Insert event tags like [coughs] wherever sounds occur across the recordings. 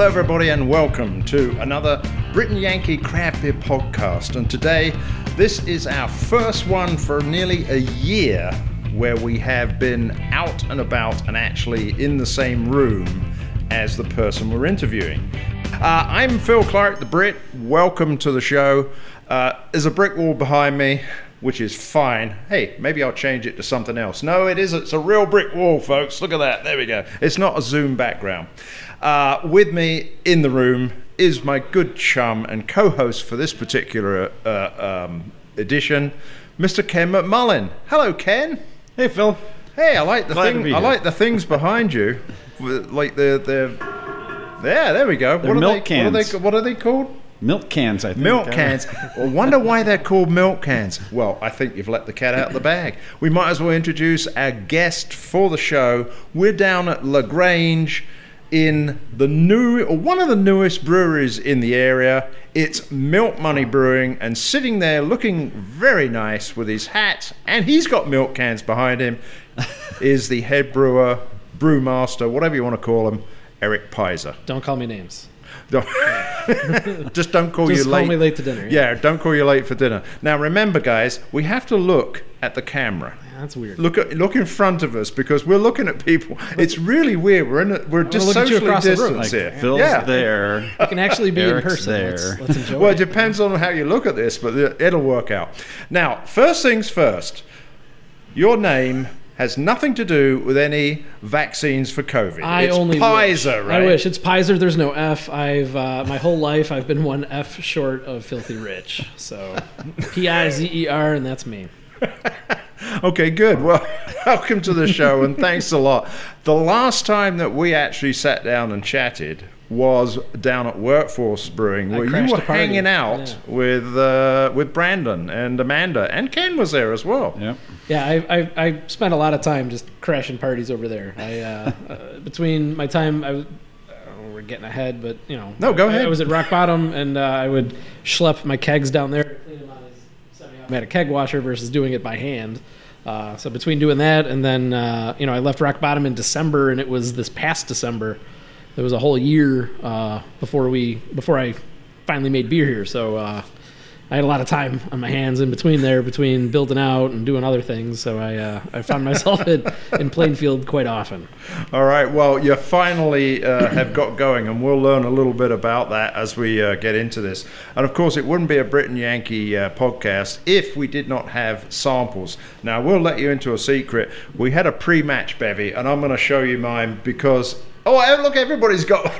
Hello, everybody, and welcome to another Brit and Yankee Craft Beer podcast. And today, this is our first one for nearly a year where we have been out and about and actually in the same room as the person we're interviewing. Uh, I'm Phil Clark, the Brit. Welcome to the show. Uh, there's a brick wall behind me, which is fine. Hey, maybe I'll change it to something else. No, it is. It's a real brick wall, folks. Look at that. There we go. It's not a Zoom background. Uh, with me in the room is my good chum and co-host for this particular uh, um, edition, Mr. Ken McMullen. Hello, Ken. Hey, Phil. Hey, I like the Glad thing. I like the things behind you, like the the. Yeah, there we go. They're what are milk they, What are they? What are they called? Milk cans, I think. Milk cans. I wonder why they're called milk cans. Well, I think you've let the cat out of the bag. We might as well introduce our guest for the show. We're down at LaGrange in the new, or one of the newest breweries in the area. It's Milk Money Brewing, and sitting there looking very nice with his hat, and he's got milk cans behind him, is the head brewer, brewmaster, whatever you want to call him, Erik Pizer. Don't call me names. Don't- [laughs] Just don't call Just you call late. me late to dinner. Yeah, don't call you late for dinner. Now remember, guys, we have to look at the camera. That's weird. Look at look in front of us because we're looking at people. It's really weird. We're in a, we're just look at socially across the room. distanced Like here. Phil's yeah. there. I can actually be in person. there. Let's, let's enjoy Well, it it. depends on how you look at this, but it'll work out. Now, first things first. Your name has nothing to do with any vaccines for COVID. I it's only Pfizer, wish. right? I wish it's Pizer. There's no F. I've uh, my whole life I've been one F short of filthy rich. So [laughs] P I Z E R, and that's me. [laughs] Okay, good. Well, [laughs] welcome to the show and thanks a lot. The last time that we actually sat down and chatted was down at Workforce Brewing, I where you were hanging out Yeah. with uh, with Brandon and Amanda, and Ken was there as well. Yeah, Yeah, I, I, I spent a lot of time just crashing parties over there. I uh, uh, between my time I was. oh, We're getting ahead, but you know. No, go I- ahead. I was at Rock Bottom, and uh, I would schlep my kegs down there. clean them out I had a keg washer versus doing it by hand. Uh, so between doing that and then uh, you know I left Rock Bottom in December, and it was this past December. It was a whole year uh, before we before I finally made beer here. So uh, I had a lot of time on my hands in between there, between building out and doing other things. So I uh, I found myself at, in Plainfield quite often. All right. Well, you finally uh, have got going, and we'll learn a little bit about that as we uh, get into this. And of course, it wouldn't be a Brit and Yankee uh, podcast if we did not have samples. Now, we'll let you into a secret. We had a pre-match bevy, and I'm going to show you mine because oh, look, everybody's got. [laughs]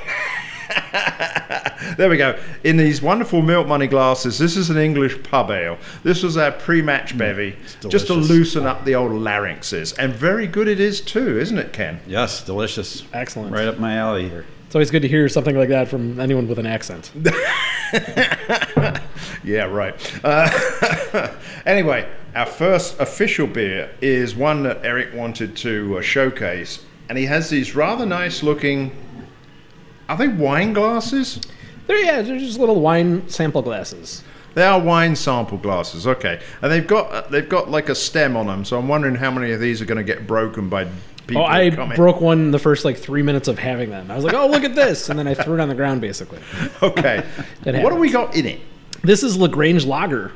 there we go. In these wonderful milk money glasses, this is an English pub ale. This was our pre-match bevy, just to loosen up the old larynxes, and very good it is too, isn't it, Ken? Yes, delicious. Excellent. Right up my alley here. It's always good to hear something like that from anyone with an accent. [laughs] Yeah, right. Uh, [laughs] anyway, our first official beer is one that Erik wanted to uh, showcase, and he has these rather nice looking. Are they wine glasses? They're yeah, they're just little wine sample glasses. They are wine sample glasses. Okay, and they've got uh, they've got like a stem on them. So I'm wondering how many of these are going to get broken by people. Oh, I broke one the first like three minutes of having them. I was like, oh, look at this, and then I threw it on the ground basically. [laughs] Okay, [laughs] what do we got in it? This is LaGrange Lager.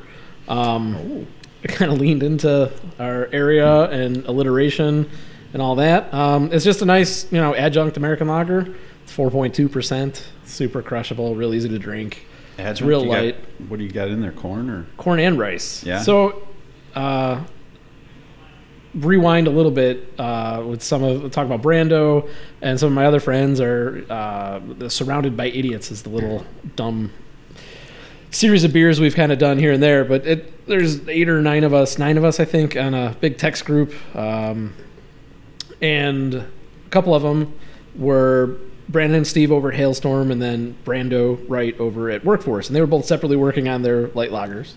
Um, [laughs] I kind of leaned into our area and alliteration and all that. Um, it's just a nice, you know, adjunct American lager. It's 4.2%, super crushable, real easy to drink. It's real You got- light. what do you got in there? Corn or? Corn and rice. Yeah. So, uh, rewind a little bit uh, with some of talk about Brando and some of my other friends are uh, the Surrounded by Idiots is the little dumb series of beers we've kind of done here and there. But it there's eight or nine of us, nine of us I think, on a big text group, um, and a couple of them were. Brandon and Steve over at Hailstorm, and then Brando Wright over at Workforce, and they were both separately working on their light lagers.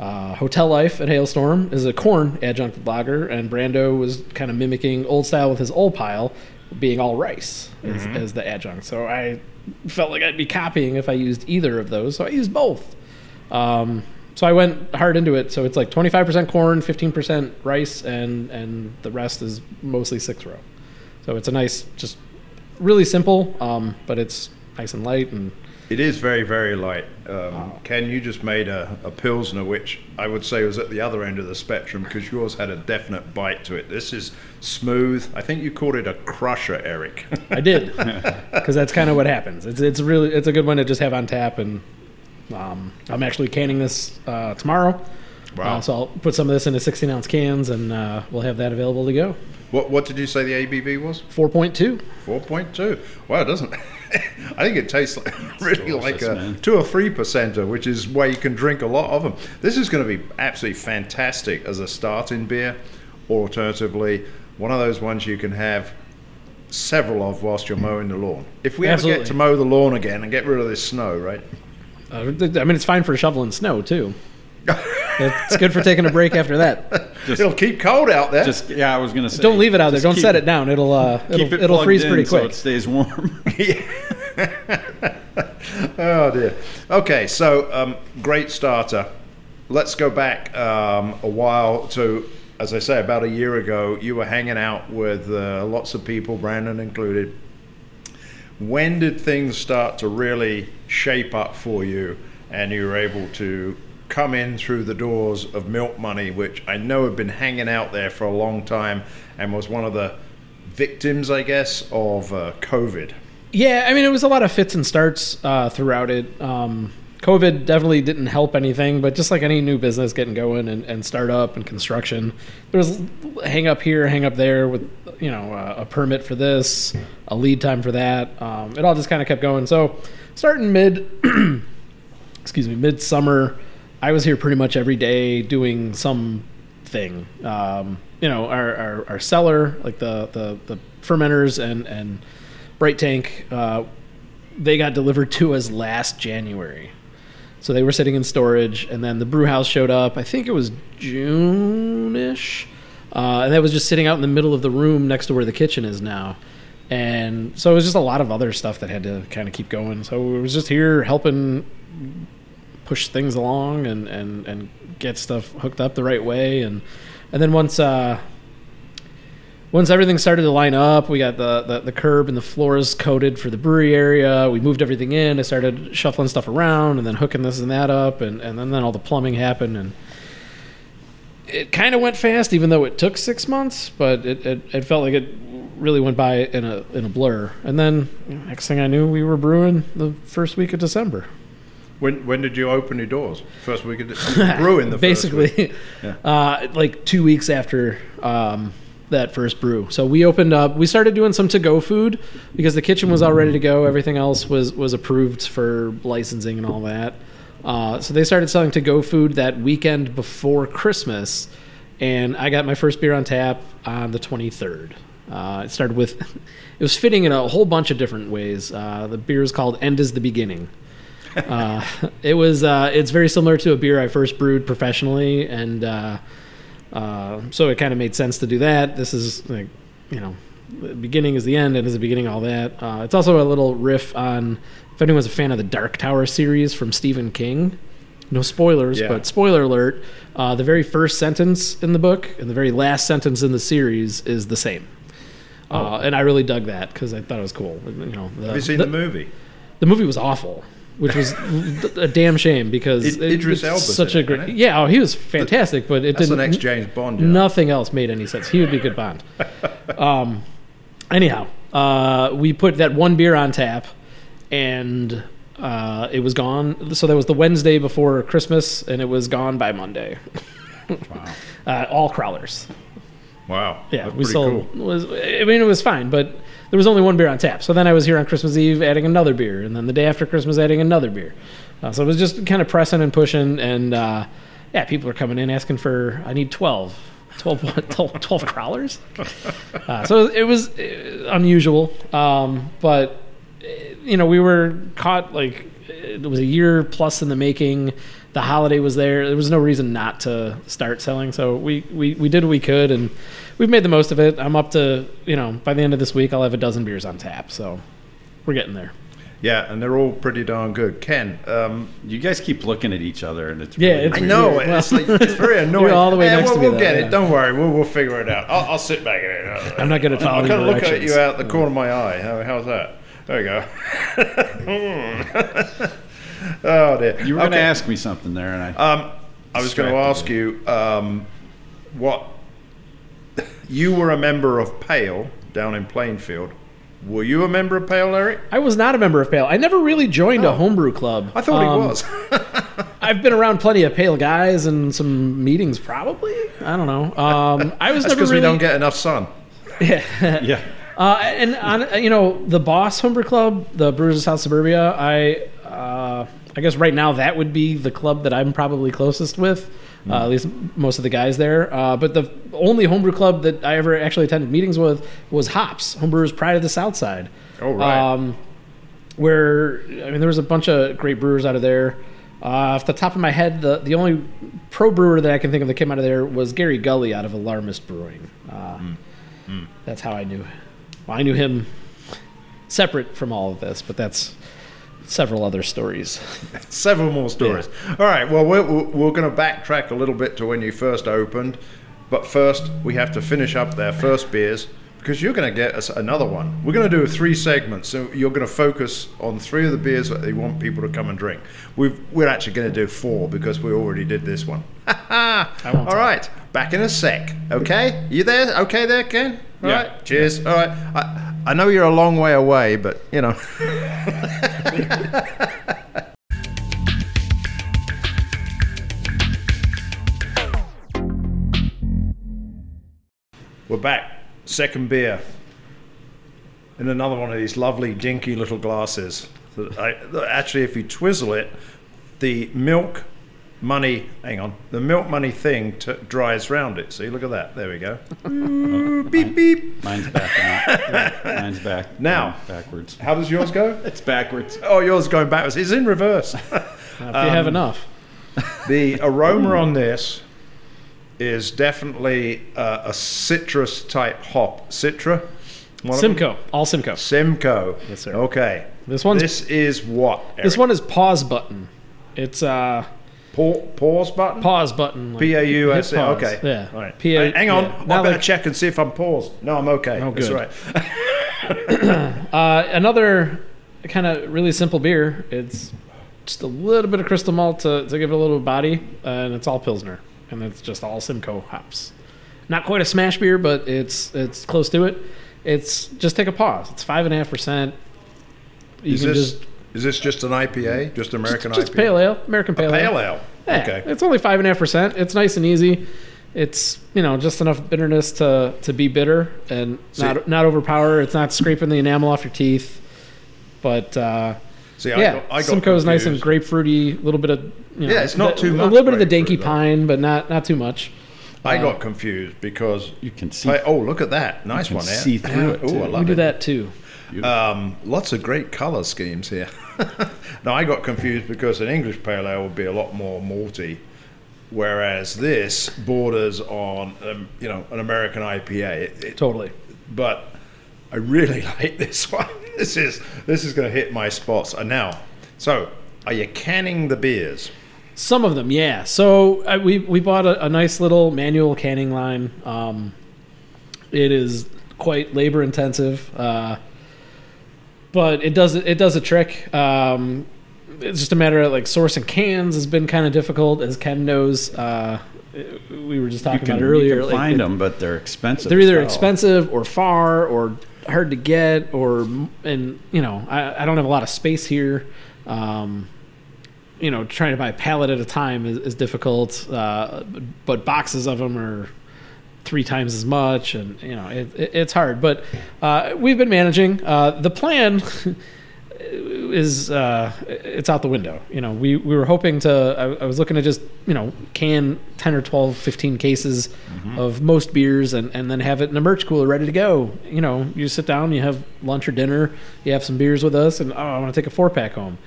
Uh, Hotel Life at Hailstorm is a corn adjunct lager, and Brando was kind of mimicking old style with his old pile, being all rice as, as the adjunct. So I felt like I'd be copying if I used either of those, so I used both. Um, so I went hard into it. So it's like 25% corn, 15% rice, and and the rest is mostly six row. So it's a nice, just really simple, um, but it's nice and light. And It is very, very light. Um, Oh. Ken, you just made a, a Pilsner, which I would say was at the other end of the spectrum because yours had a definite bite to it. This is smooth. I think you called it a crusher, Erik. I did [laughs] because that's kind of what happens. It's it's really it's a good one to just have on tap. And um, I'm actually canning this uh, tomorrow. Wow. Uh, so I'll put some of this into 16 ounce cans, and uh, we'll have that available to go. what, what did you say the ABV was? 4.2. 4.2. Wow, it doesn't. [laughs] I think it tastes like, [laughs] really like a man. two or three percenter, which is where you can drink a lot of them. This is going to be absolutely fantastic as a starting beer, or alternatively, one of those ones you can have several of whilst you're mowing the lawn. If we ever get to mow the lawn again and get rid of this snow, right? Uh, I mean, it's fine for shoveling snow too. [laughs] it's good for taking a break after that. Just, It'll keep cold out there. just yeah, I was gonna say. Don't leave it out there. Don't keep- set it down. It'll uh, Keep it'll, it it'll freeze in pretty so quick. it stays warm. [laughs] oh dear. Okay, so um, great starter. Let's go back um, a while to, as I say, about a year ago. You were hanging out with uh, lots of people, Brandon included. When did things start to really shape up for you, and you were able to come in through the doors of Milk Money, which I know had been hanging out there for a long time, and was one of the victims, I guess, of uh, COVID. Yeah, I mean, it was a lot of fits and starts uh, throughout it. Um, COVID definitely didn't help anything, but just like any new business getting going and, and start up and construction, there was hang up here, hang up there with you know uh, a permit for this, a lead time for that. Um, it all just kind of kept going. So starting mid, [clears throat] excuse me, midsummer, I was here pretty much every day doing something. Um, you know, our, our, our cellar, like the, the, the fermenters and, and Bright Tank, uh, they got delivered to us last January. So they were sitting in storage, and then the brew house showed up. I think it was June ish. Uh, and that was just sitting out in the middle of the room next to where the kitchen is now. And so it was just a lot of other stuff that had to kind of keep going. So it was just here helping push things along and, and, and get stuff hooked up the right way. And, and then once, uh, once everything started to line up, we got the, the, the curb and the floors coated for the brewery area. We moved everything in. I started shuffling stuff around and then hooking this and that up. And, and then, then all the plumbing happened. And it kind of went fast, even though it took six months, but it, it, it felt like it really went by in a, in a blur. And then next thing I knew, we were brewing the first week of December. When when did you open your doors? First week of December? [laughs] brewing the first week. basically uh, like two weeks after um, that first brew. So we opened up we started doing some to-go food because the kitchen was all ready to go. Everything else was was approved for licensing and all that. Uh, so they started selling to-go food that weekend before christmas. And i got my first beer on tap on the 23rd uh, it started with [laughs] it was fitting in a whole bunch of different ways. Uh, the beer is called end is the beginning. [laughs] Uh, it was uh, it's very similar to a beer I first brewed professionally, and uh, so it kind of made sense to do that. This is like you know, the beginning is the end, and is the beginning all that. Uh, it's also a little riff on if anyone's a fan of the Dark Tower series from Stephen King. No spoilers, Yeah. but spoiler alert: uh, the very first sentence in the book and the very last sentence in the series is the same. Uh, and I really dug that because I thought it was cool. You know, the, Have you seen the, movie? the movie was awful, which was a damn shame because Id- Idris it's Elba's such a great. it? Yeah, oh, he was fantastic, but it That's the didn't. next James Bond. Know? Nothing else made any sense. He would be good Bond. [laughs] um, anyhow, uh, we put that one beer on tap, and uh, it was gone. So that was the Wednesday before Christmas, and it was gone by Monday. wow. [laughs] Uh, all crowlers. Wow. Yeah, That's we sold. cool. Was I mean, it was fine, but there was only one beer on tap. So then I was here on Christmas Eve adding another beer, and then the day after Christmas adding another beer. Uh, so it was just kind of pressing and pushing, and uh, yeah, people are coming in asking for I need 12. 12, [laughs] 12, 12 crowlers. Uh, so it was uh, unusual, um, but uh, you know we were caught like it was a year plus in the making. The holiday was there. There was no reason not to start selling. So we, we, we did what we could, and we've made the most of it. I'm up to you know by the end of this week I'll have a dozen beers on tap. So we're getting there. Yeah, and they're all pretty darn good. Ken, um, You guys keep looking at each other, and it's Yeah, really it's- I know Well- it's, like, it's very [laughs] annoying. all the way Yeah, next we'll, to me, We'll though, get yeah. it. Don't worry. We'll, we'll figure it out. I'll, I'll sit back in it. I'm not good at I'm following kind of looking at you out the corner of my eye. How, how's that? There you go. [laughs] oh dear. You were going to ask me something there, and I. Um, I was going to ask you um, what you were a member of Pale down in Plainfield. Were you a member of Pale, Erik? I was not a member of Pale. I never really joined Oh. a homebrew club. I thought Um, he was. [laughs] I've been around plenty of Pale guys and some meetings, probably. I don't know. Um, [laughs] I was because really. we don't get enough sun. [laughs] yeah. Uh, and on, you know the Boss Homebrew Club, the Brewers of South Suburbia. I uh, I guess right now that would be the club that I'm probably closest with. Hmm. Uh, at least most of the guys there. Uh, but the only homebrew club that I ever actually attended meetings with was Hops Homebrewers Pride of the South Side. Oh, right. Um, where I mean there was a bunch of great brewers out of there. Uh, off the top of my head, the the only pro brewer that I can think of that came out of there was Gary Gully out of Alarmist Brewing. Uh, Hmm. That's how I knew. Well, I knew him separate from all of this, but that's several other stories. [laughs] Several more stories. All right. Well, we're, we're, going to backtrack a little bit to when you first opened, but first we have to finish up their first beers because you're going to get us another one. We're going to do three segments, so you're going to focus on three of the beers that they want people to come and drink. We've, we're actually going to do four because we already did this one. [laughs] All tell. right. Back in a sec. Okay. You there? Okay, there, Ken. All Yeah. right. Cheers. All right. I, I know you're a long way away, but you know. [laughs] [laughs] We're back. Second beer. In another one of these lovely, dinky little glasses. I, actually, if you twizzle it, the milk money, hang on, the milk money thing t- dries round it. See, look at that. There we go. Ooh, beep, beep. Mine's backing up. Mine's back. Now. Backwards. How does yours go? [laughs] It's backwards. Oh, yours going backwards. It's in reverse. Uh, [laughs] if [laughs] you have enough, the aroma on this is definitely uh, a citrus type hop. Citra? One? Simcoe, all Simcoe. Simcoe. Yes, sir. Okay. This one. This is what? this one is pause button. It's uh Pa- pause button? pause button. P A U S pause. Okay. Yeah. All right. P A- Hey, Hang on. yeah. I better like- check and see if I'm paused. No, I'm okay. Oh, That's good. right. [coughs] Uh, another kind of really simple beer. It's just a little bit of crystal malt to, to give it a little body, and it's all pilsner, and it's just all Simcoe hops. Not quite a smash beer, but it's it's close to it. It's just take a pause. It's five and a half percent. You Is can this just is this just an IPA? Just American IPA? just IPA? pale ale, American pale ale. Pale ale. Yeah, Okay. It's only five and a half percent. It's nice and easy. It's you know just enough bitterness to to be bitter and See- not not overpower. It's not scraping the enamel off your teeth. But uh, See, I yeah, got, I got Simcoe's nice and confused. grapefruity. A little bit of you know, Yeah, it's not the- too A little bit of the grapefruit, danky though. pine, but not not too much. I uh, got confused because. You can see. oh, look at that! Nice can one there. see through it, Oh, I too. love we do that too. Um, lots of great color schemes here. [laughs] now I got confused because an English pale ale would be a lot more malty, whereas this borders on um, you know an American IPA. It, it, Totally. but I really [laughs] like this one. This is this is going to hit my spots. And now, so are you canning the beers? Some of them, yeah. So uh, we we bought a, a nice little manual canning line. Um, it is quite labor intensive, uh, but it does it does a trick. Um, it's just a matter of like sourcing cans has been kind of difficult, as Ken knows. Uh, we were just talking can, about earlier. you can like, find it- them, but they're expensive. they're either hell. expensive or far or hard to get or and you know I, I don't have a lot of space here um, you know trying to buy a pallet at a time is, is difficult uh, but boxes of them are three times as much and you know it, it, it's hard but uh, we've been managing uh, the plan [laughs] is uh, it's out the window. You know, we, we were hoping to. I, I was looking to just you know can ten or 12, 15 cases of most beers and, and then have it in a merch cooler ready to go. You know, you sit down, you have lunch or dinner, you have some beers with us, and oh, I want to take a four pack home.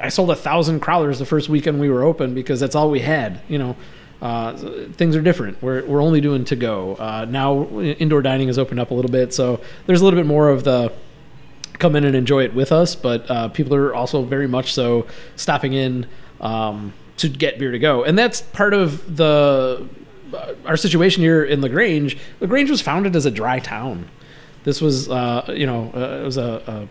I sold a thousand crowlers the first weekend we were open because that's all we had. You know, uh, things are different. We're we're only doing to go uh, now. Indoor dining has opened up a little bit, so there's a little bit more of the come in and enjoy it with us, but uh, people are also very much so stopping in um, to get beer to go, and that's part of the uh, our situation here in LaGrange. LaGrange was founded as a dry town. This was, uh, you know, uh, it was a,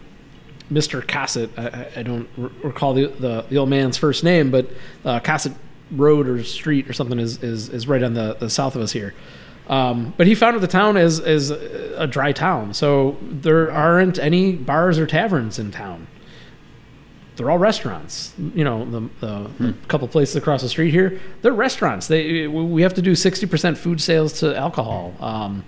a Mr. Cossitt. I, I- don't recall the, the the old man's first name, but uh, Cossitt Road or Street or something is is, is right on the, the south of us here. Um, but he founded the town as as a dry town, so there aren't any bars or taverns in town. They're all restaurants. You know, the, the couple places across the street here, they're restaurants. They we have to do sixty percent food sales to alcohol. Um,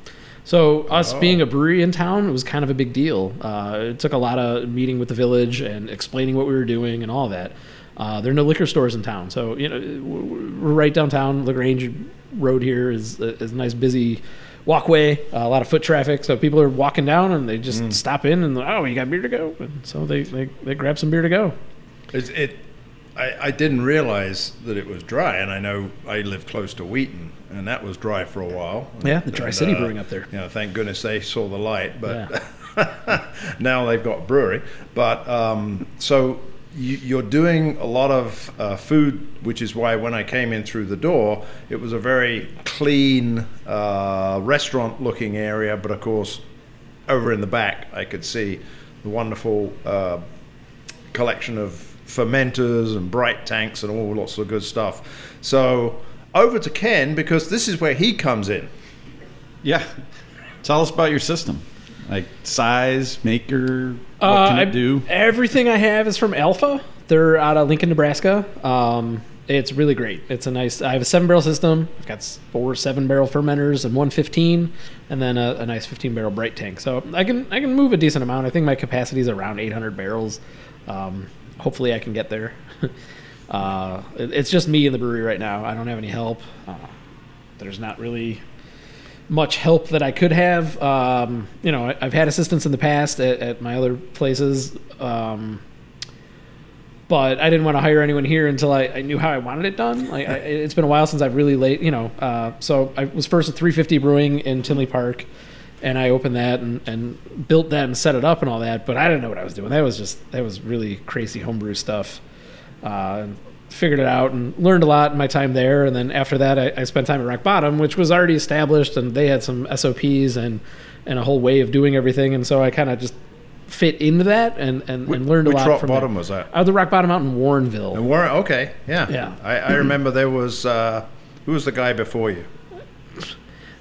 so us being a brewery in town was kind of a big deal. Uh, it took a lot of meeting with the village and explaining what we were doing and all that. Uh, there are no liquor stores in town, so you know we're right downtown. LaGrange Road here is is a nice busy walkway, uh, a lot of foot traffic. So people are walking down and they just stop in and oh, you got beer to go, and so they they, they grab some beer to go. It, it I, I didn't realize that it was dry, and I know I live close to Wheaton, and that was dry for a while. Yeah, the Dry And, City uh, Brewing up there. You know, thank goodness they saw the light, but [laughs] now they've got a brewery. But um, so you're doing a lot of uh, food, which is why when I came in through the door, it was a very clean uh, restaurant-looking area. But of course, over in the back, I could see the wonderful uh, collection of fermenters and bright tanks and all lots of good stuff. So over to Ken because this is where he comes in. Yeah. Tell us about your system. Like size, maker, what Uh, can I- do? Everything I have is from Alpha. They're out of Lincoln, Nebraska. Um, it's really great. It's a nice. I have a seven barrel system. I've got four seven barrel fermenters and one 15, and then a, a nice 15 barrel bright tank. So I can I can move a decent amount. I think my capacity is around 800 barrels. Um, hopefully I can get there. [laughs] uh, it- it's just me in the brewery right now. I don't have any help. Uh, there's not really much help that I could have. Um, you know, I, I've had assistance in the past at, at my other places, um, but I didn't want to hire anyone here until I, I knew how I wanted it done. Like, I, [laughs] it's been a while since I've really late, you know. Uh, so I was first at 350 Brewing in Tinley Park, and I opened that and, and built that and set it up and all that. But I didn't know what I was doing. That was just that was really crazy homebrew stuff. Uh, figured it out and learned a lot in my time there. And then after that, I, I spent time at Rock Bottom, which was already established, and they had some SOPs and and a whole way of doing everything. And so I kind of just fit into that and and, and learned a lot rock from bottom that. was that? I was the Rock Bottom out in Warrenville. Warren, okay, yeah, Yeah. I, I [clears throat] remember there was uh, who was the guy before you?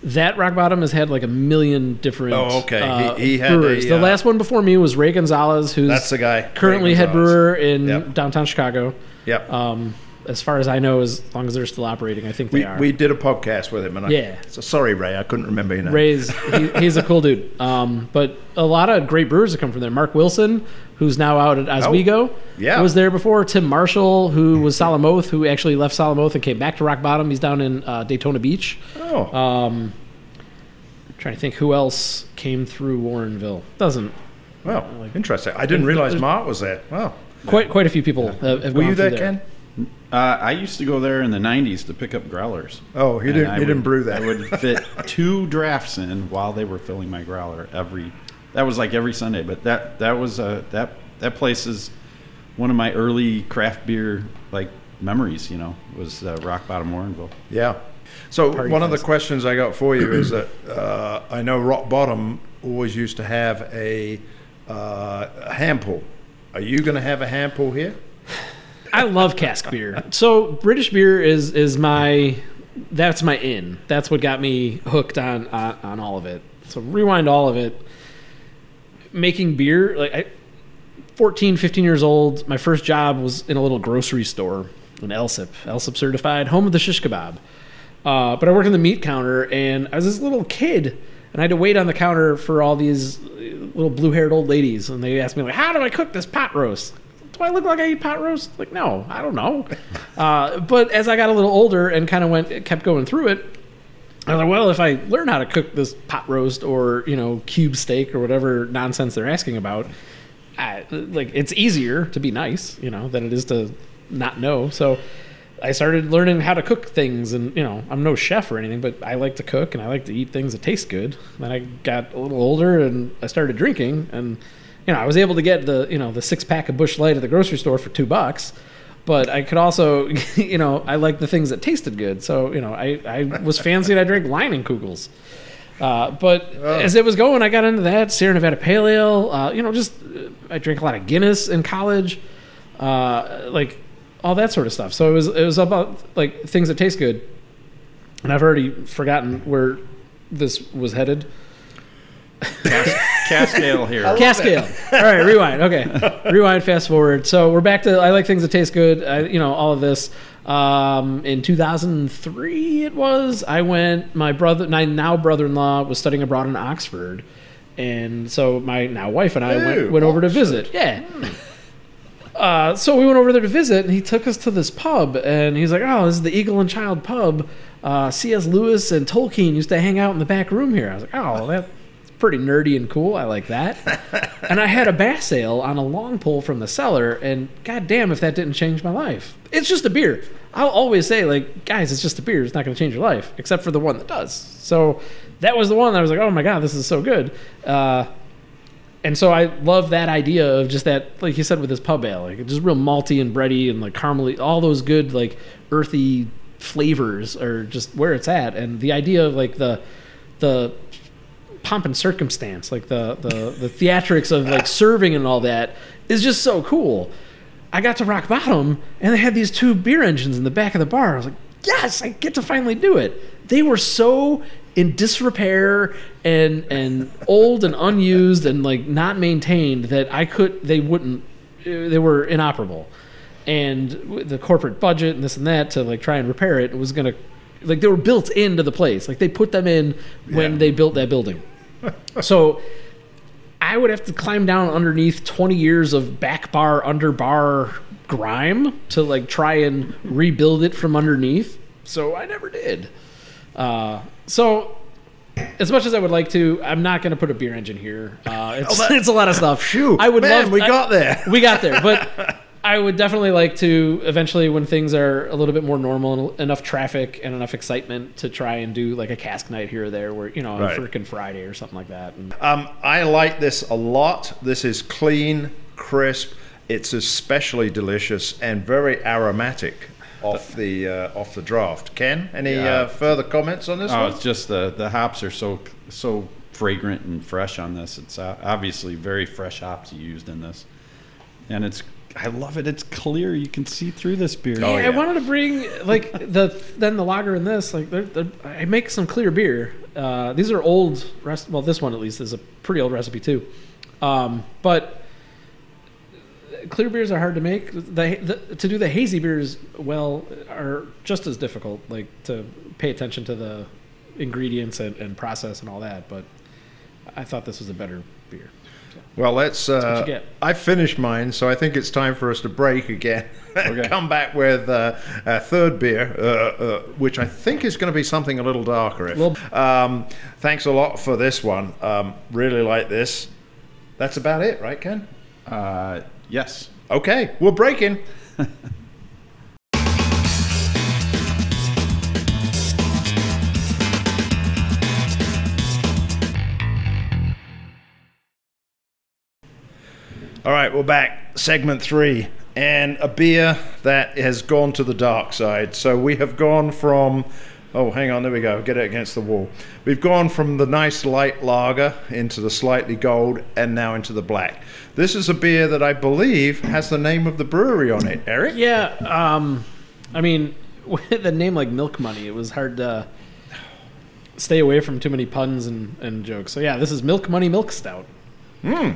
That Rock Bottom has had like a million different. Oh, okay. He- uh, he had a, the uh, last one before me was Ray Gonzalez, who's That's the guy. currently head brewer in Yep. downtown Chicago. Yep. Um, as far as I know, as long as they're still operating, I think they we, are. we did a podcast with him, and I, Yeah. So sorry, Ray, I couldn't remember your name. Ray's he, he's a cool dude. Um, but a lot of great brewers have come from there. Mark Wilson, who's now out at Oswego, Oh, yeah. was there before. Tim Marshall, who was Solemn Oath, who actually left Solemn Oath and came back to Rock Bottom. He's down in uh, Daytona Beach. Oh, Um, trying to think who else came through Warrenville. Doesn't well, interesting. I didn't realize Mark was there. Wow. Quite quite a few people have, have Were gone you there, Ken? Uh, I used to go there in the 90s to pick up growlers. Oh, he didn't. I He didn't brew that. I would [laughs] fit two drafts in while they were filling my growler every. That was like every Sunday, but that that was uh, that that place is one of my early craft beer like memories. You know, was uh, Rock Bottom Warrenville. Yeah. So Party one of the questions I got for you [clears throat] is that uh, I know Rock Bottom always used to have a, uh, a hand pull. Are you going to have a hand pull here? I love cask beer. So British beer is is my that's my in. That's what got me hooked on on, on all of it. So rewind all of it. Making beer like I 14, 15 years old, my first job was in a little grocery store in Alsip, Alsip certified, home of the shish kebab. Uh, but I worked on the meat counter, and I was this little kid, and I had to wait on the counter for all these little blue-haired old ladies, and they asked me like, "How do I cook this pot roast? Do I look like I eat pot roast?" Like, no, I don't know. [laughs] Uh, but as I got a little older and kind of went, kept going through it, I was like, well, if I learn how to cook this pot roast or you know cube steak or whatever nonsense they're asking about, I, like it's easier to be nice, you know, than it is to not know. So I started learning how to cook things, and you know, I'm no chef or anything, but I like to cook and I like to eat things that taste good. Then I got a little older and I started drinking, and you know, I was able to get the you know the six pack of Busch Light at the grocery store for two bucks. But I could also, [laughs] you know, I like the things that tasted good. So, you know, I, I was fancy and I drank Leinenkugels. Uh, but as it was going, I got into that Sierra Nevada Pale Ale. Uh, you know, just uh, I drank a lot of Guinness in college, uh, like all that sort of stuff. So it was it was about like things that taste good, and I've already forgotten where this was headed. Cask [laughs] ale here. Cask ale. All right, rewind. Okay, [laughs] rewind. Fast forward. So we're back to I like things that taste good. I, you know all of this. Um, in 2003, it was. I went. My brother, my now brother-in-law, was studying abroad in Oxford, and so my now wife and I Ooh, went, went over to visit. Yeah. Uh, so we went over there to visit, and he took us to this pub, and he's like, "Oh, this is the Eagle and Child pub. Uh, C.S. Lewis and Tolkien used to hang out in the back room here." I was like, "Oh, that's pretty nerdy and cool. I like that." [laughs] and I had a Bass ale on a long pole from the cellar, and goddamn, if that didn't change my life. It's just a beer. I'll always say, like, guys, it's just a beer. It's not going to change your life, except for the one that does. So that was the one that I was like, "Oh my god, this is so good." Uh, and so I love that idea of just that, like you said, with this pub ale, like just real malty and bready and like caramely, all those good like earthy flavors are just where it's at. And the idea of like the the pomp and circumstance, like the the the theatrics of like serving and all that, is just so cool. I got to Rock Bottom and they had these two beer engines in the back of the bar. I was like, yes, I get to finally do it. They were so in disrepair and and old and unused and like not maintained that I could they wouldn't they were inoperable. And the corporate budget and this and that to like try and repair it was gonna like they were built into the place. Like they put them in when Yeah. they built that building. so I would have to climb down underneath 20 years of back bar, under bar grime to like try and rebuild it from underneath. So I never did. Uh, so as much as I would like to, I'm not going to put a beer engine here. Uh, [laughs] it's, that- [laughs] it's a lot of stuff. Phew, I would man, love. we I- got there. [laughs] We got there, but I would definitely like to eventually, when things are a little bit more normal and enough traffic and enough excitement, to try and do like a cask night here or there, where you know, Right. a freaking Friday or something like that. And Um, I like this a lot. This is clean, crisp. It's especially delicious and very aromatic off the uh, off the draft. Ken, any Yeah. uh, further comments on this Oh, one? it's just the the hops are so so fragrant and fresh on this. It's uh, obviously very fresh hops used in this, and it's I love it. It's clear. You can see through this beer. Oh, Yeah, yeah. I wanted to bring like [laughs] the then the lager in this like they're, they're, I make some clear beer. Uh, these are old rest. Well, this one at least is a pretty old recipe too, um, but clear beers are hard to make. The, the to do the hazy beers well are just as difficult. Like to pay attention to the ingredients and, and process and all that. But I thought this was a better beer. Well, let's. Uh. I finished mine, so I think it's time for us to break again. and [laughs] Okay. Come back with uh, a third beer, uh, uh, which I think is going to be something a little darker. If, Well- um, thanks a lot for this one. Um, really like this. That's about it, right, Ken? Yes. Okay, we're breaking. [laughs] All right, we're back. Segment three. And a beer that has gone to the dark side. So we have gone from. Oh, hang on, there we go. Get it against the wall. We've gone from the nice light lager into the slightly gold and now into the black. This is a beer that I believe has the name of the brewery on it, Erik. Yeah, um, I mean, [laughs] with a name like Milk Money, it was hard to stay away from too many puns and, and jokes. So yeah, this is Milk Money Milk Stout. Hmm.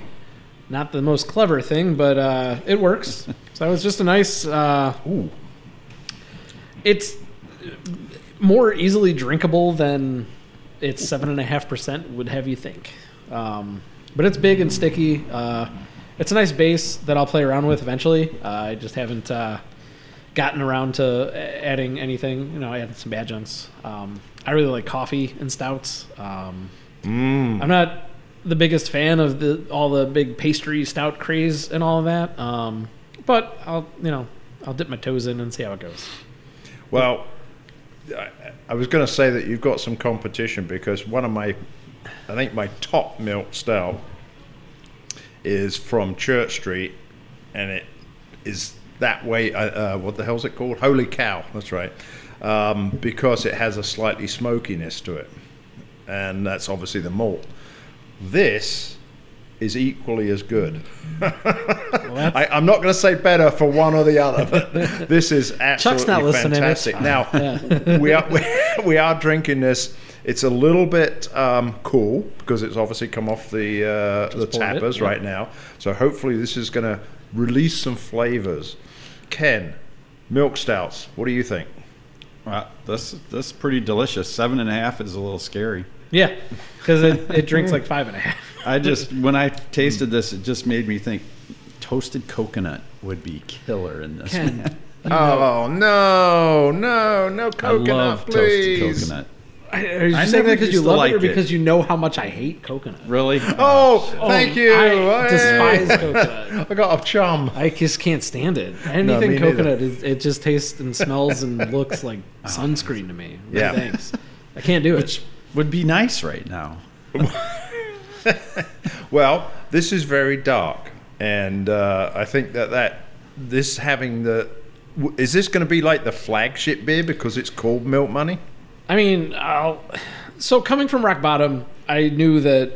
Not the most clever thing, but uh, it works. [laughs] so it was just a nice. Uh, Ooh. it's more easily drinkable than its seven and a half percent would have you think. Um, but it's big and sticky. Uh, it's a nice base that I'll play around with eventually. Uh, I just haven't uh, gotten around to adding anything. You know, I added some adjuncts. Um, I really like coffee and stouts. Um, Mm. I'm not the biggest fan of the all the big pastry stout craze and all of that. Um, but I'll you know I'll dip my toes in and see how it goes. Well, I, I was going to say that you've got some competition because one of my, I think my top milk stout is from Church Street, and it is that way. Uh, uh, what the hell's it called? Holy cow! That's right, um, because it has a slightly smokiness to it, and that's obviously the malt. This is equally as good. [laughs] I, I'm not going to say better for one or the other, but this is absolutely not fantastic. fine. [laughs] Now Yeah. we are we, we are drinking this. It's a little bit um, cool because it's obviously come off the uh, the poured it, tappers yeah. right now. So hopefully this is going to release some flavors. Ken, milk stouts. What do you think? Wow, this this is pretty delicious. Seven and a half is a little scary. Yeah, because it, it drinks like five and a half. [laughs] I just when I tasted this, it just made me think toasted coconut would be killer in this. Ken, man. Oh no, no, no coconut, I coconut, love please. toasted coconut. Are you I saying never that because used you to love like it or it. because you know how much I hate coconut? Really? Oh, Oh, thank you. I Hey. despise coconut. [laughs] I got a chum. I just can't stand it. Anything me neither. coconut, is, it just tastes and smells and looks like [laughs] oh, sunscreen to me. No Yeah. thanks. I can't do it. Which would be nice right now. [laughs] Well, this is very dark, and uh, I think that that this having the w- is this going to be like the flagship beer because it's called Milk Money? I mean, I'll, so coming from rock bottom, I knew that,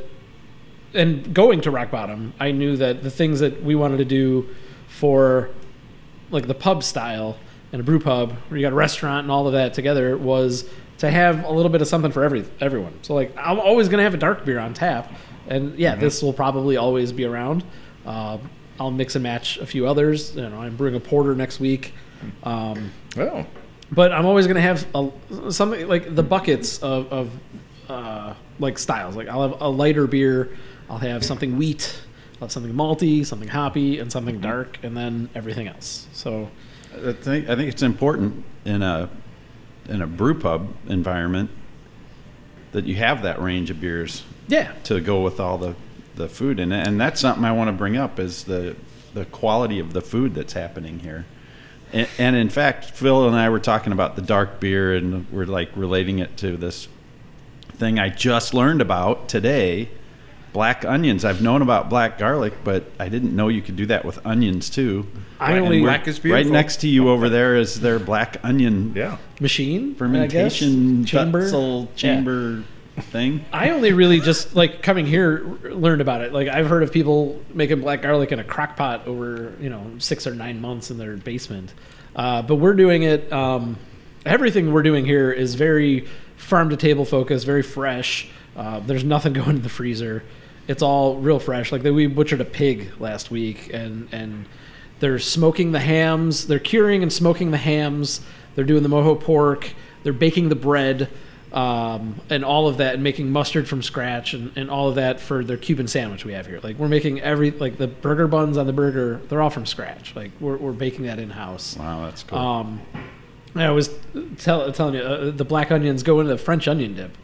and going to rock bottom, I knew that the things that we wanted to do for like the pub style and a brew pub where you got a restaurant and all of that together was to have a little bit of something for every everyone. So like I'm always gonna have a dark beer on tap, and yeah, this will probably always be around. Uh, I'll mix and match a few others. You know, I'm brewing a porter next week. Um, Oh, but I'm always gonna have a, something like the buckets of, of uh, like styles. Like I'll have a lighter beer, I'll have something wheat, I'll have something malty, something hoppy, and something dark, and then everything else. So I think I think it's important in a in a brew pub environment that you have that range of beers yeah, to go with all the the food and and that's something I want to bring up is the the quality of the food that's happening here. And, and in fact, Phil and I were talking about the dark beer and we're like relating it to this thing I just learned about today. Black onions. I've known about black garlic, but I didn't know you could do that with onions too. I And only- Black is beautiful. Right next to you over there is their black onion yeah. machine fermentation guess? chamber vessel Yeah. chamber thing. I only really just like coming here learned about it. Like I've heard of people making black garlic in a crock pot over you know six or nine months in their basement, uh, but we're doing it. Um, everything we're doing here is very farm to table focused, very fresh. Uh, there's nothing [laughs] going in the freezer. It's all real fresh. Like we butchered a pig last week, and and they're smoking the hams. They're curing and smoking the hams. They're doing the mojo pork. They're baking the bread um, and all of that, and making mustard from scratch, and, and all of that for their Cuban sandwich we have here. Like we're making every like the burger buns on the burger, they're all from scratch. Like we're we're baking that in house. Wow, that's cool. Um, I was tell, telling you uh, the black onions go into the French onion dip.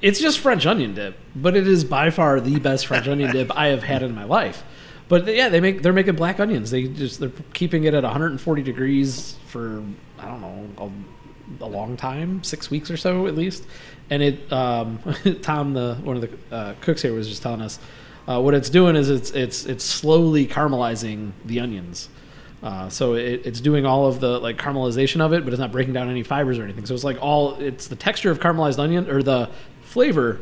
It's just French onion dip, but it is by far the best French [laughs] onion dip I have had in my life. But yeah, they make they're making black onions. They just they're keeping it at 140 degrees for I don't know a, a long time, six weeks or so at least. And it um, [laughs] Tom the one of the uh, cooks here was just telling us uh, what it's doing is it's it's it's slowly caramelizing the onions. Uh, so it, it's doing all of the like caramelization of it, but it's not breaking down any fibers or anything. So it's like all it's the texture of caramelized onion or the flavor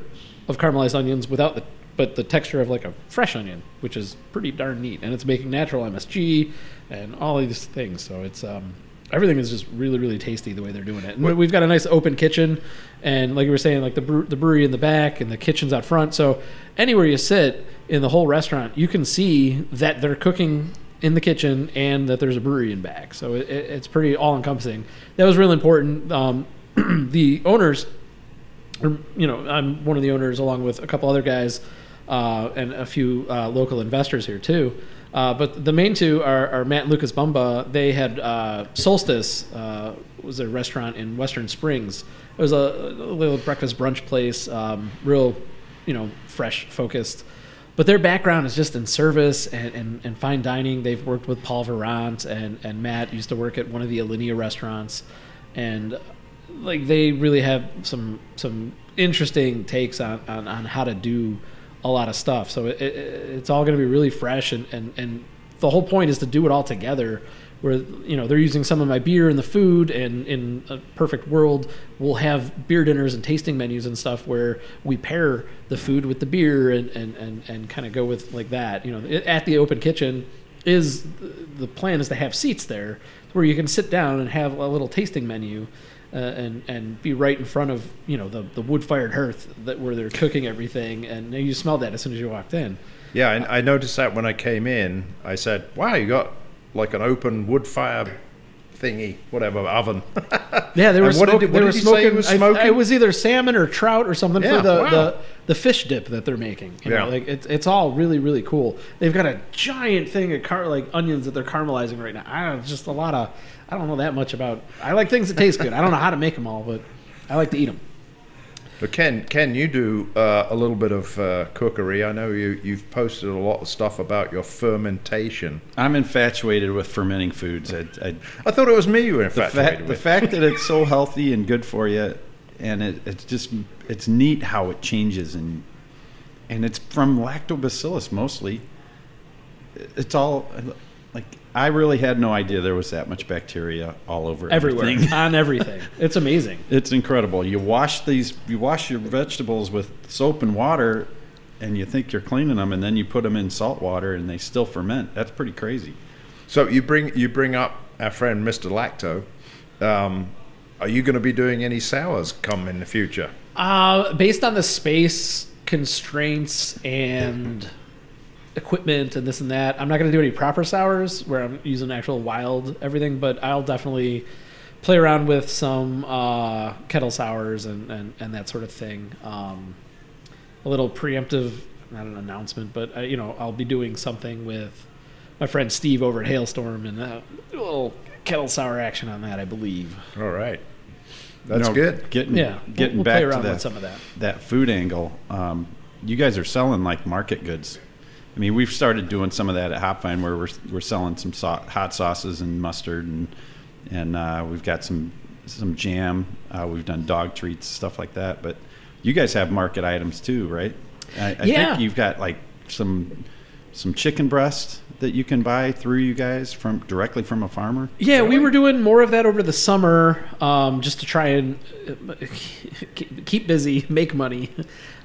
of caramelized onions without the but the texture of like a fresh onion, which is pretty darn neat. And it's making natural MSG and all these things. So it's um, everything is just really really tasty the way they're doing it. And we've got a nice open kitchen, and like you were saying, like the brew, the brewery in the back and the kitchen's out front. So anywhere you sit in the whole restaurant, you can see that they're cooking in the kitchen and that there's a brewery in back. So it, it, it's pretty all encompassing. That was really important. Um, [clears throat] the owners, you know, I'm one of the owners along with a couple other guys uh, and a few uh, local investors here too. Uh, but the main two are, are Matt and Lucas Bumba. They had uh, Solstice uh, was a restaurant in Western Springs. It was a, a little breakfast brunch place, um, real, you know, fresh, focused. But their background is just in service and, and, and fine dining. They've worked with Paul Virant and, and Matt used to work at one of the Alinea restaurants. And like they really have some some interesting takes on, on, on how to do a lot of stuff. So it, it, it's all going to be really fresh, and, and, and the whole point is to do it all together where you know they're using some of my beer in the food, and in a perfect world, we'll have beer dinners and tasting menus and stuff where we pair the food with the beer and and and, and kind of go with like that. You know, at the open kitchen is the plan is to have seats there where you can sit down and have a little tasting menu. Uh, and and be right in front of you know the the wood fired hearth that where they're cooking everything, and you smelled that as soon as you walked in. Yeah, I, I noticed that when I came in. I said, "Wow, you got like an open wood fire thingy, whatever oven." Yeah, they [laughs] were, And smoking, did- what they were he say smoking. was I- smoking? it was either salmon or trout or something Yeah, for the, wow. the the fish dip that they're making. You Yeah. know, like it's it's all really really cool. They've got a giant thing of car like onions that they're caramelizing right now. I don't know, just a lot of. I don't know that much about. I like things that taste good. I don't know how to make them all, but I like to eat them. But Ken, Ken, you do uh, a little bit of uh, cookery. I know you you've posted a lot of stuff about your fermentation. I'm infatuated with fermenting foods. I, I, I thought it was me you were the, infatuated fact, the fact that it's so healthy and good for you, and it, it's just it's neat how it changes and and it's from lactobacillus mostly. It's all like I really had no idea there was that much bacteria all over Everywhere everything. [laughs] on everything. It's amazing. It's incredible. You wash these, you wash your vegetables with soap and water, and you think you're cleaning them, and then you put them in salt water, and they still ferment. That's pretty crazy. so you bring you bring up our friend Mr. Lacto. Um, are you going to be doing any sours come in the future? Uh, based on the space constraints and equipment and this and that, I'm not going to do any proper sours where I'm using actual wild everything, but I'll definitely play around with some uh, kettle sours and, and, and that sort of thing. Um, a little preemptive, not an announcement, but uh, you know, I'll be doing something with my friend Steve over at Hailstorm and uh, a little kettle sour action on that, I believe. All right, that's You know, good. Getting Yeah, getting we'll, we'll back play to that with some of that. that food angle. Um, you guys are selling like market goods. I mean, we've started doing some of that at Hopvine, where we're we're selling some so- hot sauces and mustard, and and uh, we've got some some jam. Uh, we've done dog treats, stuff like that. But you guys have market items too, right? I, I Yeah. think you've got like some some chicken breast that you can buy through you guys from directly from a farmer. Yeah, we were doing more of that over the summer, um, just to try and [laughs] keep busy, make money,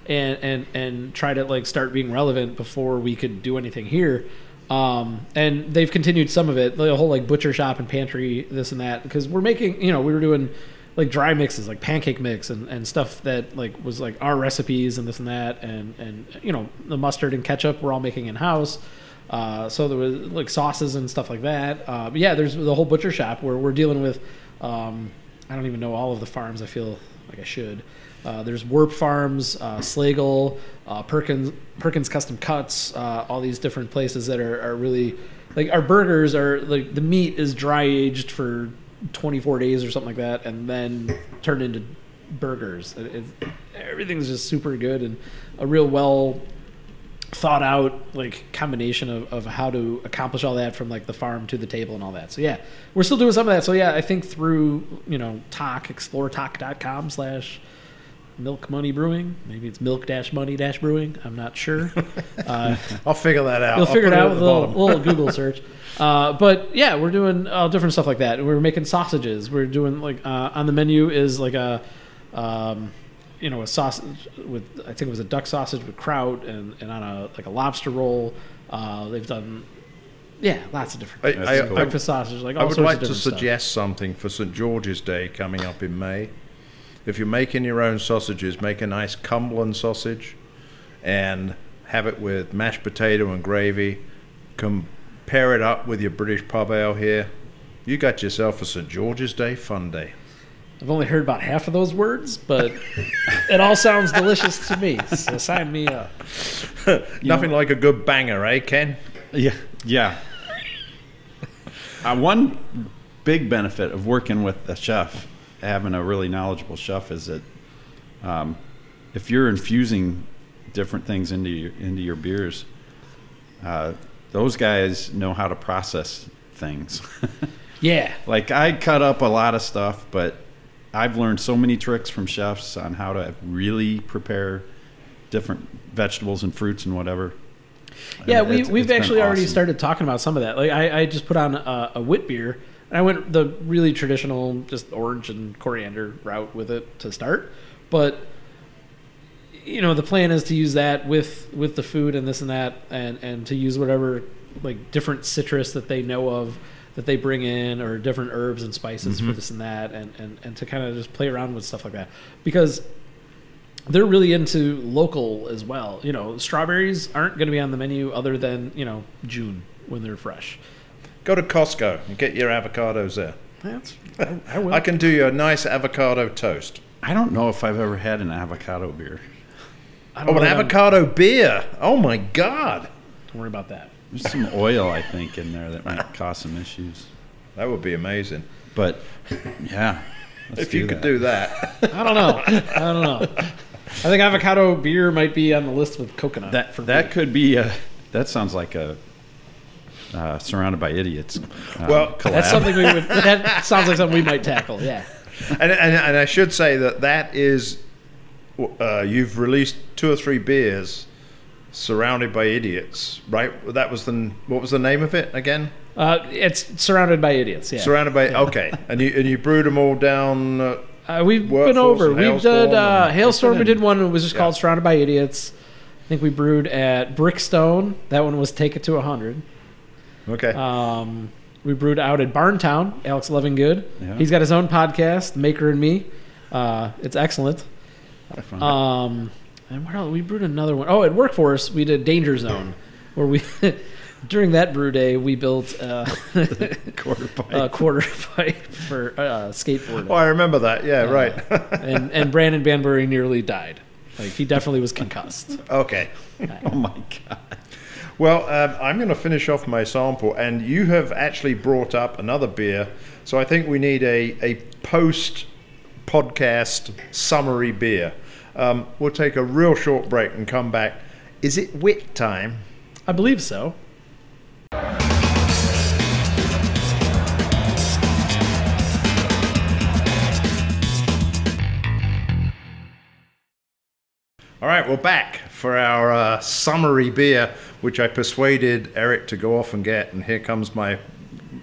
and and and try to like start being relevant before we could do anything here. Um, and they've continued some of it, the whole like butcher shop and pantry, this and that, because we're making, you know, we were doing like dry mixes, like pancake mix and, and stuff that like was like our recipes and this and that, and and you know the mustard and ketchup we're all making in house. Uh, so there was like sauces and stuff like that. Uh, but yeah, there's the whole butcher shop where we're dealing with. Um, I don't even know all of the farms. I feel like I should. Uh, there's Warp Farms, uh, Slagel, uh, Perkins, Perkins Custom Cuts, uh, all these different places that are, are really like our burgers are like the meat is dry aged for 24 days or something like that, and then turned into burgers. It, it, everything's just super good and a real well thought out like combination of, of how to accomplish all that from like the farm to the table and all that. So yeah, we're still doing some of that. So yeah, I think through, you know, Tock, exploretock.com slash milk money brewing. Maybe it's milk dash money dash brewing. I'm not sure. [laughs] Uh, I'll figure that out. You'll I'll figure it out with a little, little Google [laughs] search. Uh, but yeah, we're doing uh, different stuff like that. We're making sausages. We're doing like uh, on the menu is like a, um, you know, a sausage with I think it was a duck sausage with kraut and, and on a like a lobster roll. Uh, they've done, yeah, lots of different I, things. I, cool. I, sausage, like I would like to different stuff. suggest something for St George's Day coming up in May. If you're making your own sausages, make a nice Cumberland sausage and have it with mashed potato and gravy. Compare it up with your British pub ale here. You got yourself a St George's Day fun day. I've only heard about half of those words, but it all sounds delicious to me. So sign me up. [laughs] Nothing like a good banger, eh, Ken? Yeah, yeah. Uh, one big benefit of working with a chef, having a really knowledgeable chef, is that um, if you're infusing different things into your into your beers, uh, those guys know how to process things. [laughs] Yeah. like I cut up a lot of stuff, but I've learned so many tricks from chefs on how to really prepare different vegetables and fruits and whatever. Yeah, And we, it's- we've it's actually already awesome. started talking about some of that. Like I, I just put on a, a wit beer, and I went the really traditional, just orange and coriander route with it to start. But you know, the plan is to use that with with the food and this and that, and and to use whatever like different citrus that they know of that they bring in, or different herbs and spices Mm-hmm. for this and that, and and and to kind of just play around with stuff like that because they're really into local as well. You know, strawberries aren't going to be on the menu other than you know June when they're fresh. Go to Costco and get your avocados there. That's I, I will. [laughs] I can do you a nice avocado toast. I don't know if I've ever had an avocado beer. I Oh, don't an know that I'm- avocado beer. Oh my God. Don't worry about that. There's some oil, I think, in there that might cause some issues. That would be amazing. But yeah, let's if you could that. do that. I don't know. I don't know. I think avocado beer might be on the list with coconut. that, for that me. could be a. That sounds like a. Uh, surrounded by idiots. uh, Well, collab. that's something we would. That sounds like something we might tackle. Yeah. and, and, and I should say that that is, uh, you've released two or three beers surrounded by idiots, right? That was the, what was the name of it again? Uh, it's surrounded by idiots. Yeah. Surrounded by, okay. And you, and you brewed them all down. Uh, Uh, we've been over. We've Hailstorm done uh, Hailstorm. We did one. It was just Yeah. called Surrounded by Idiots. I think we brewed at Brickstone. That one was Take It to 100. okay. Um, we brewed out at Barntown. Alex Lovingood. Yeah. He's got his own podcast, Maker and Me. Uh, it's excellent. Fun. Um, and where else? We brewed another one. Oh, at Workforce, we did Danger Zone, where we [laughs] during that brew day we built uh, [laughs] quarter [laughs] pipe. a quarter pipe for uh, skateboarding. oh, I remember that. Yeah, Uh, right. and and Brandon Banbury nearly died. Like he definitely was concussed. okay. oh my god. Well, um, I'm going to finish off my sample, and you have actually brought up another beer. So I think we need a, a post podcast summary beer. Um, we'll take a real short break and come back. Is it wit time? I believe so. All right, we're back for our uh, summary beer, which I persuaded Erik to go off and get. And here comes my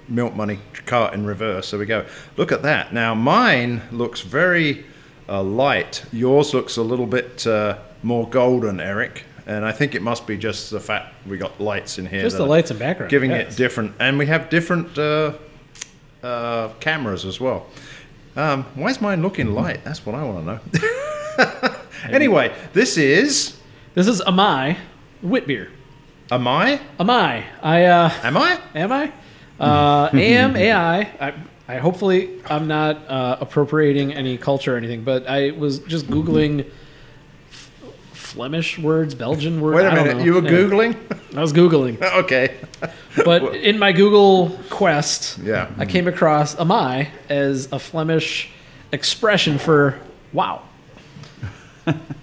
milk money cart in reverse. There we go. Look at that. Now, mine looks very uh, light. Yours looks a little bit uh, more golden, Erik. And I think it must be just the fact we got lights in here. Just the lights and background. Giving yes. it different. And we have different uh, uh, cameras as well. Um, why is mine looking light? That's what I want to know. [laughs] anyway, this is. This is Amai wit beer. Am I? Amai. I uh, Am I? am I? Uh, am AI. I, [laughs] I hopefully I'm not uh, appropriating any culture or anything, but I was just googling f- Flemish words, Belgian words. Wait a I don't minute. know. You were Yeah. Googling? I was googling, [laughs] okay. but in my Google quest, Yeah. I came across "amai" as a Flemish expression for "wow." [laughs]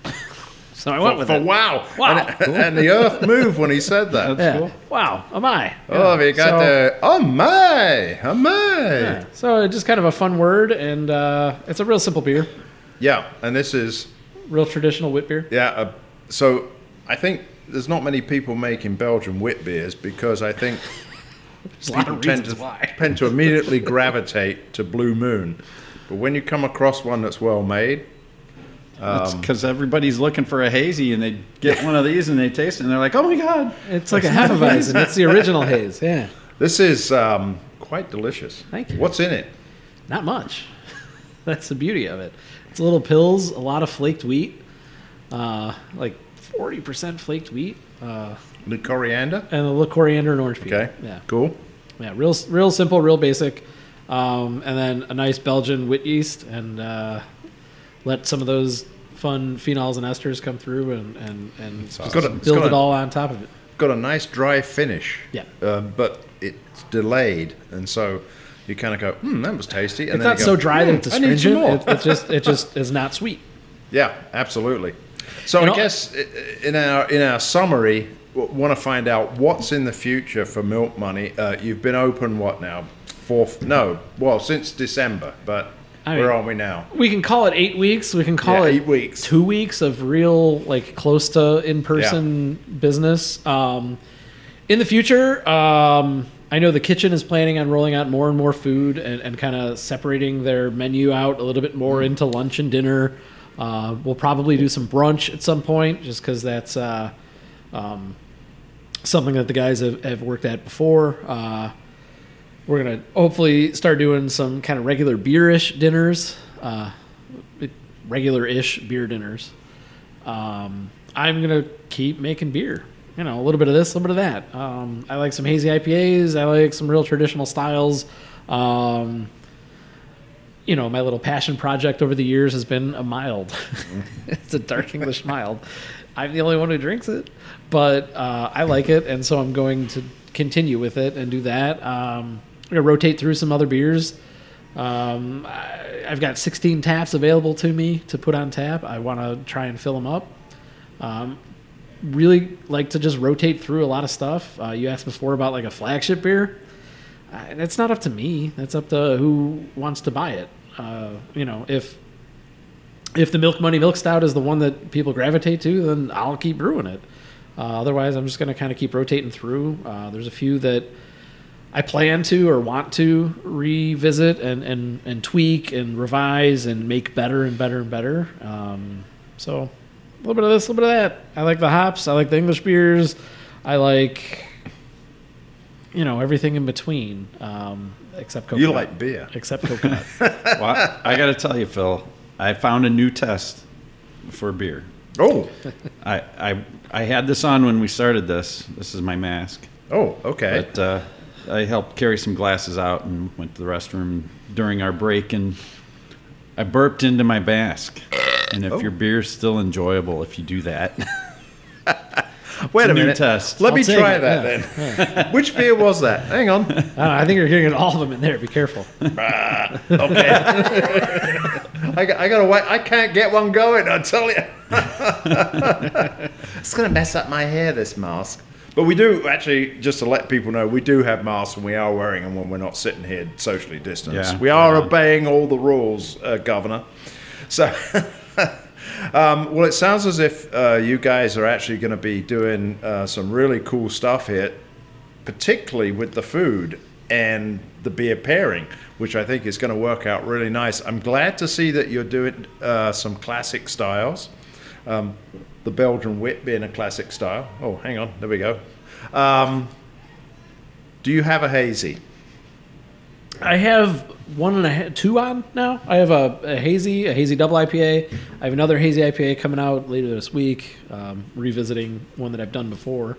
so I went with For it. wow. Wow. And, and the earth moved when he said that. Yeah. cool. Wow, "amai." Oh, Yeah. you got So- the. Oh, my. Oh, my. Yeah. So it's just kind of a fun word, and uh, it's a real simple beer, Yeah. And this is. real traditional wit beer. Yeah. Uh, so I think there's not many people making Belgian wit beers because I think [laughs] There's a lot people of tend reasons to, why. tend to immediately gravitate to Blue Moon. But when you come across one that's well made, Um, because everybody's looking for a hazy and they get one of [laughs] these and they taste it and they're like, oh my god. It's like a Hefeweizen. It's the original [laughs] haze. Yeah, this is um, quite delicious. Thank you. What's in it? not much. [laughs] That's the beauty of it. It's little Pils, a lot of flaked wheat, uh, like forty percent flaked wheat, uh, The coriander? and a little coriander and orange peel. Okay. Yeah, Cool. yeah, real, real simple, real basic, um, and then a nice Belgian wheat yeast, and uh, let some of those fun phenols and esters come through, and and and just got a- build got it a- all on top of it. Got a nice dry finish. Yeah. Um, but it's delayed. And so you kind of go, hmm, that was tasty. And It's then not you so go, dry that "Hmm, it's I need some astringent. more." It, just it just is not sweet. Yeah, absolutely. So You I know- guess in our in our summary, want to find out what's in the future for Milk Money. Uh, you've been open what now? Fourth? No, well since December, but I Where mean- are we now? We can call it eight weeks. We can call Yeah, it eight weeks. two weeks of real, like close to in person business. Um, in the future, um, I know the kitchen is planning on rolling out more and more food and, and kind of separating their menu out a little bit more Mm. into lunch and dinner. Uh, we'll probably do some brunch at some point, just because that's uh, um, something that the guys have, have worked at before. Uh, we're gonna hopefully start doing some kind of regular beerish dinners, uh, regular-ish beer dinners. Um, I'm gonna keep making beer. You know, a little bit of this, a little bit of that. Um, I like some hazy IPAs. I like some real traditional styles. Um, you know, my little passion project over the years has been a mild. [laughs] it's a dark English mild. I'm the only one who drinks it, but uh, I like it, and so I'm going to continue with it and do that. Um, gonna rotate through some other beers. Um, I, I've got 16 taps available to me to put on tap. I want to try and fill them up. Um, really like to just rotate through a lot of stuff. Uh, you asked before about like a flagship beer. Uh, that's not up to me. That's up to who wants to buy it. Uh, you know, if if the Milk Money Milk Stout is the one that people gravitate to, then I'll keep brewing it. Uh, otherwise, I'm just going to kind of keep rotating through. Uh, there's a few that I plan to or want to revisit and, and, and tweak and revise and make better and better and better. Um, so a little bit of this, a little bit of that. I like the hops. I like the English beers. I like, you know, everything in between, um, except coconut. You like beer? Except coconut. [laughs] Well, I, I got to tell you, Phil, I found a new test for beer. Oh, I, I I had this on when we started this. This is my mask. oh, okay. But uh, I helped carry some glasses out and went to the restroom during our break, and I burped into my mask. And if Oh. your beer's still enjoyable, if you do that, [laughs] Wait a a new minute. test. Let me I'll take try it, that yeah, then. [laughs] Which beer was that? Hang on. I, I think you're getting all of them in there. Be careful. [laughs] Ah, okay. I, got, I gotta wait. I can't get one going. I tell you. it's gonna mess up my hair. This mask. But we do actually, just to let people know, we do have masks and we are wearing them when we're not sitting here socially distanced. Yeah. we are Yeah. obeying all the rules, uh, Governor. So, [laughs] um, well, it sounds as if uh, you guys are actually going to be doing uh, some really cool stuff here, particularly with the food and the beer pairing, which I think is going to work out really nice. I'm glad to see that you're doing uh, some classic styles. Um, the Belgian wit being a classic style. Oh, hang on, there we go. Um, do you have a hazy? I have one and a two on now. I have a, a hazy, a hazy double IPA. I have another hazy IPA coming out later this week, um, revisiting one that I've done before.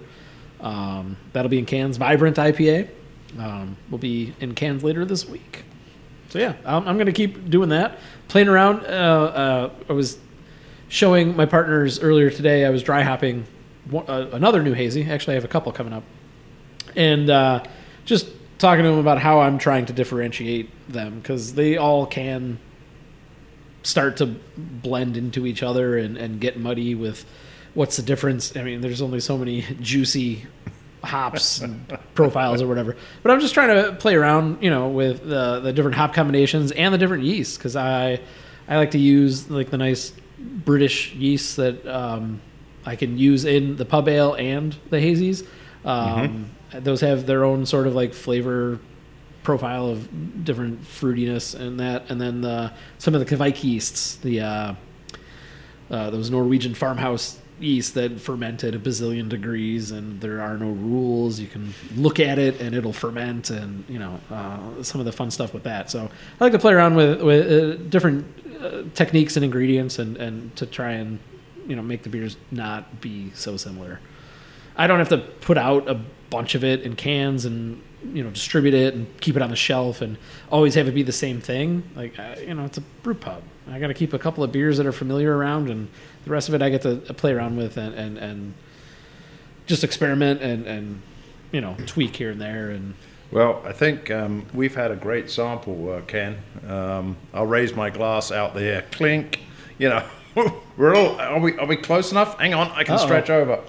Um, that'll be in cans. Vibrant IPA um, will be in cans later this week. So yeah, I'm, I'm going to keep doing that. Playing around. Uh, uh, I was showing my partners earlier today. I was dry hopping one, uh, another new hazy. Actually, I have a couple coming up, and uh, just talking to them about how I'm trying to differentiate them because they all can start to blend into each other and, and get muddy with what's the difference. I mean, there's only so many [laughs] juicy hops and [laughs] profiles or whatever. But I'm just trying to play around, you know, with the the different hop combinations and the different yeasts because I I like to use like the nice British yeasts that um, I can use in the pub ale and the hazies. Um, Those have their own sort of like flavor profile of different fruitiness and that, and then the, some of the Kveik yeasts, the uh, uh, those Norwegian farmhouse yeast that ferment at a bazillion degrees, and there are no rules. You can look at it and it'll ferment, and you know uh, some of the fun stuff with that. So I like to play around with with uh, different techniques and ingredients, and and to try and you know make the beers not be so similar. I don't have to put out a bunch of it in cans and you know distribute it and keep it on the shelf and always have it be the same thing. Like uh, you know, it's a brew pub. I got to keep a couple of beers that are familiar around, and the rest of it I get to play around with and and, and just experiment and and you know tweak here and there and Well, I think um, we've had a great sample, uh, Ken. Um, I'll raise my glass out there. Clink. You know, [laughs] we're all. Are we? Are we close enough? Hang on, I can Uh-oh. stretch over.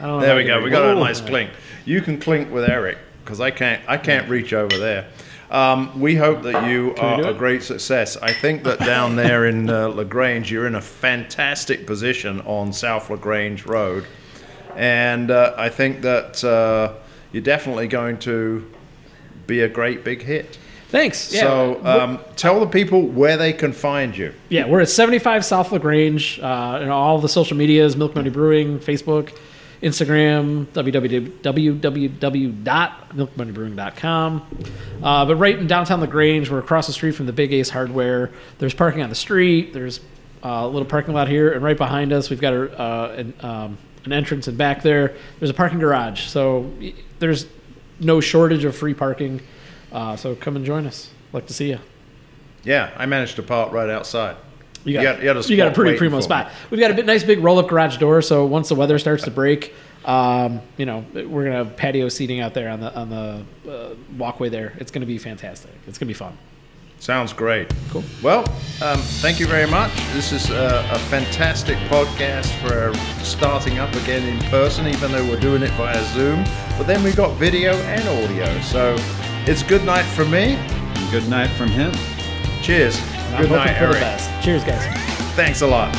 I don't. There we go. can- We got a nice clink. You can clink with Erik because I can't. I can't reach over there. Um, we hope that you we are a great success. I think that down there in uh, [laughs] LaGrange, you're in a fantastic position on South LaGrange Road, and uh, I think that uh, you're definitely going to be a great big hit. Thanks. Yeah. So um, tell the people where they can find you. Yeah, we're at 75 South LaGrange. Uh, and all the social medias, Milk Money Brewing, Facebook, Instagram, www.milkmoneybrewing.com. Uh, but right in downtown LaGrange, we're across the street from the Big Ace Hardware. There's parking on the street. There's uh, a little parking lot here, and right behind us, we've got a, uh, an, um, an entrance, and back there, there's a parking garage. So there's no shortage of free parking. Uh, so come and join us. Like to see you. Yeah, I managed to park right outside. You got, You got- you got a you got a pretty primo spot. We've got a bit, nice big roll up garage door, so once the weather starts to break, um, you know, we're gonna have patio seating out there on the on the uh, walkway there. It's gonna be fantastic. It's gonna be fun. Sounds great. Cool. Well, um, thank you very much. This is a, a fantastic podcast for starting up again in person, even though we're doing it via Zoom. But then we've got video and audio. So it's good night from me. And good night from him. Cheers. I'm good night, Erik. Cheers, guys. Thanks a lot.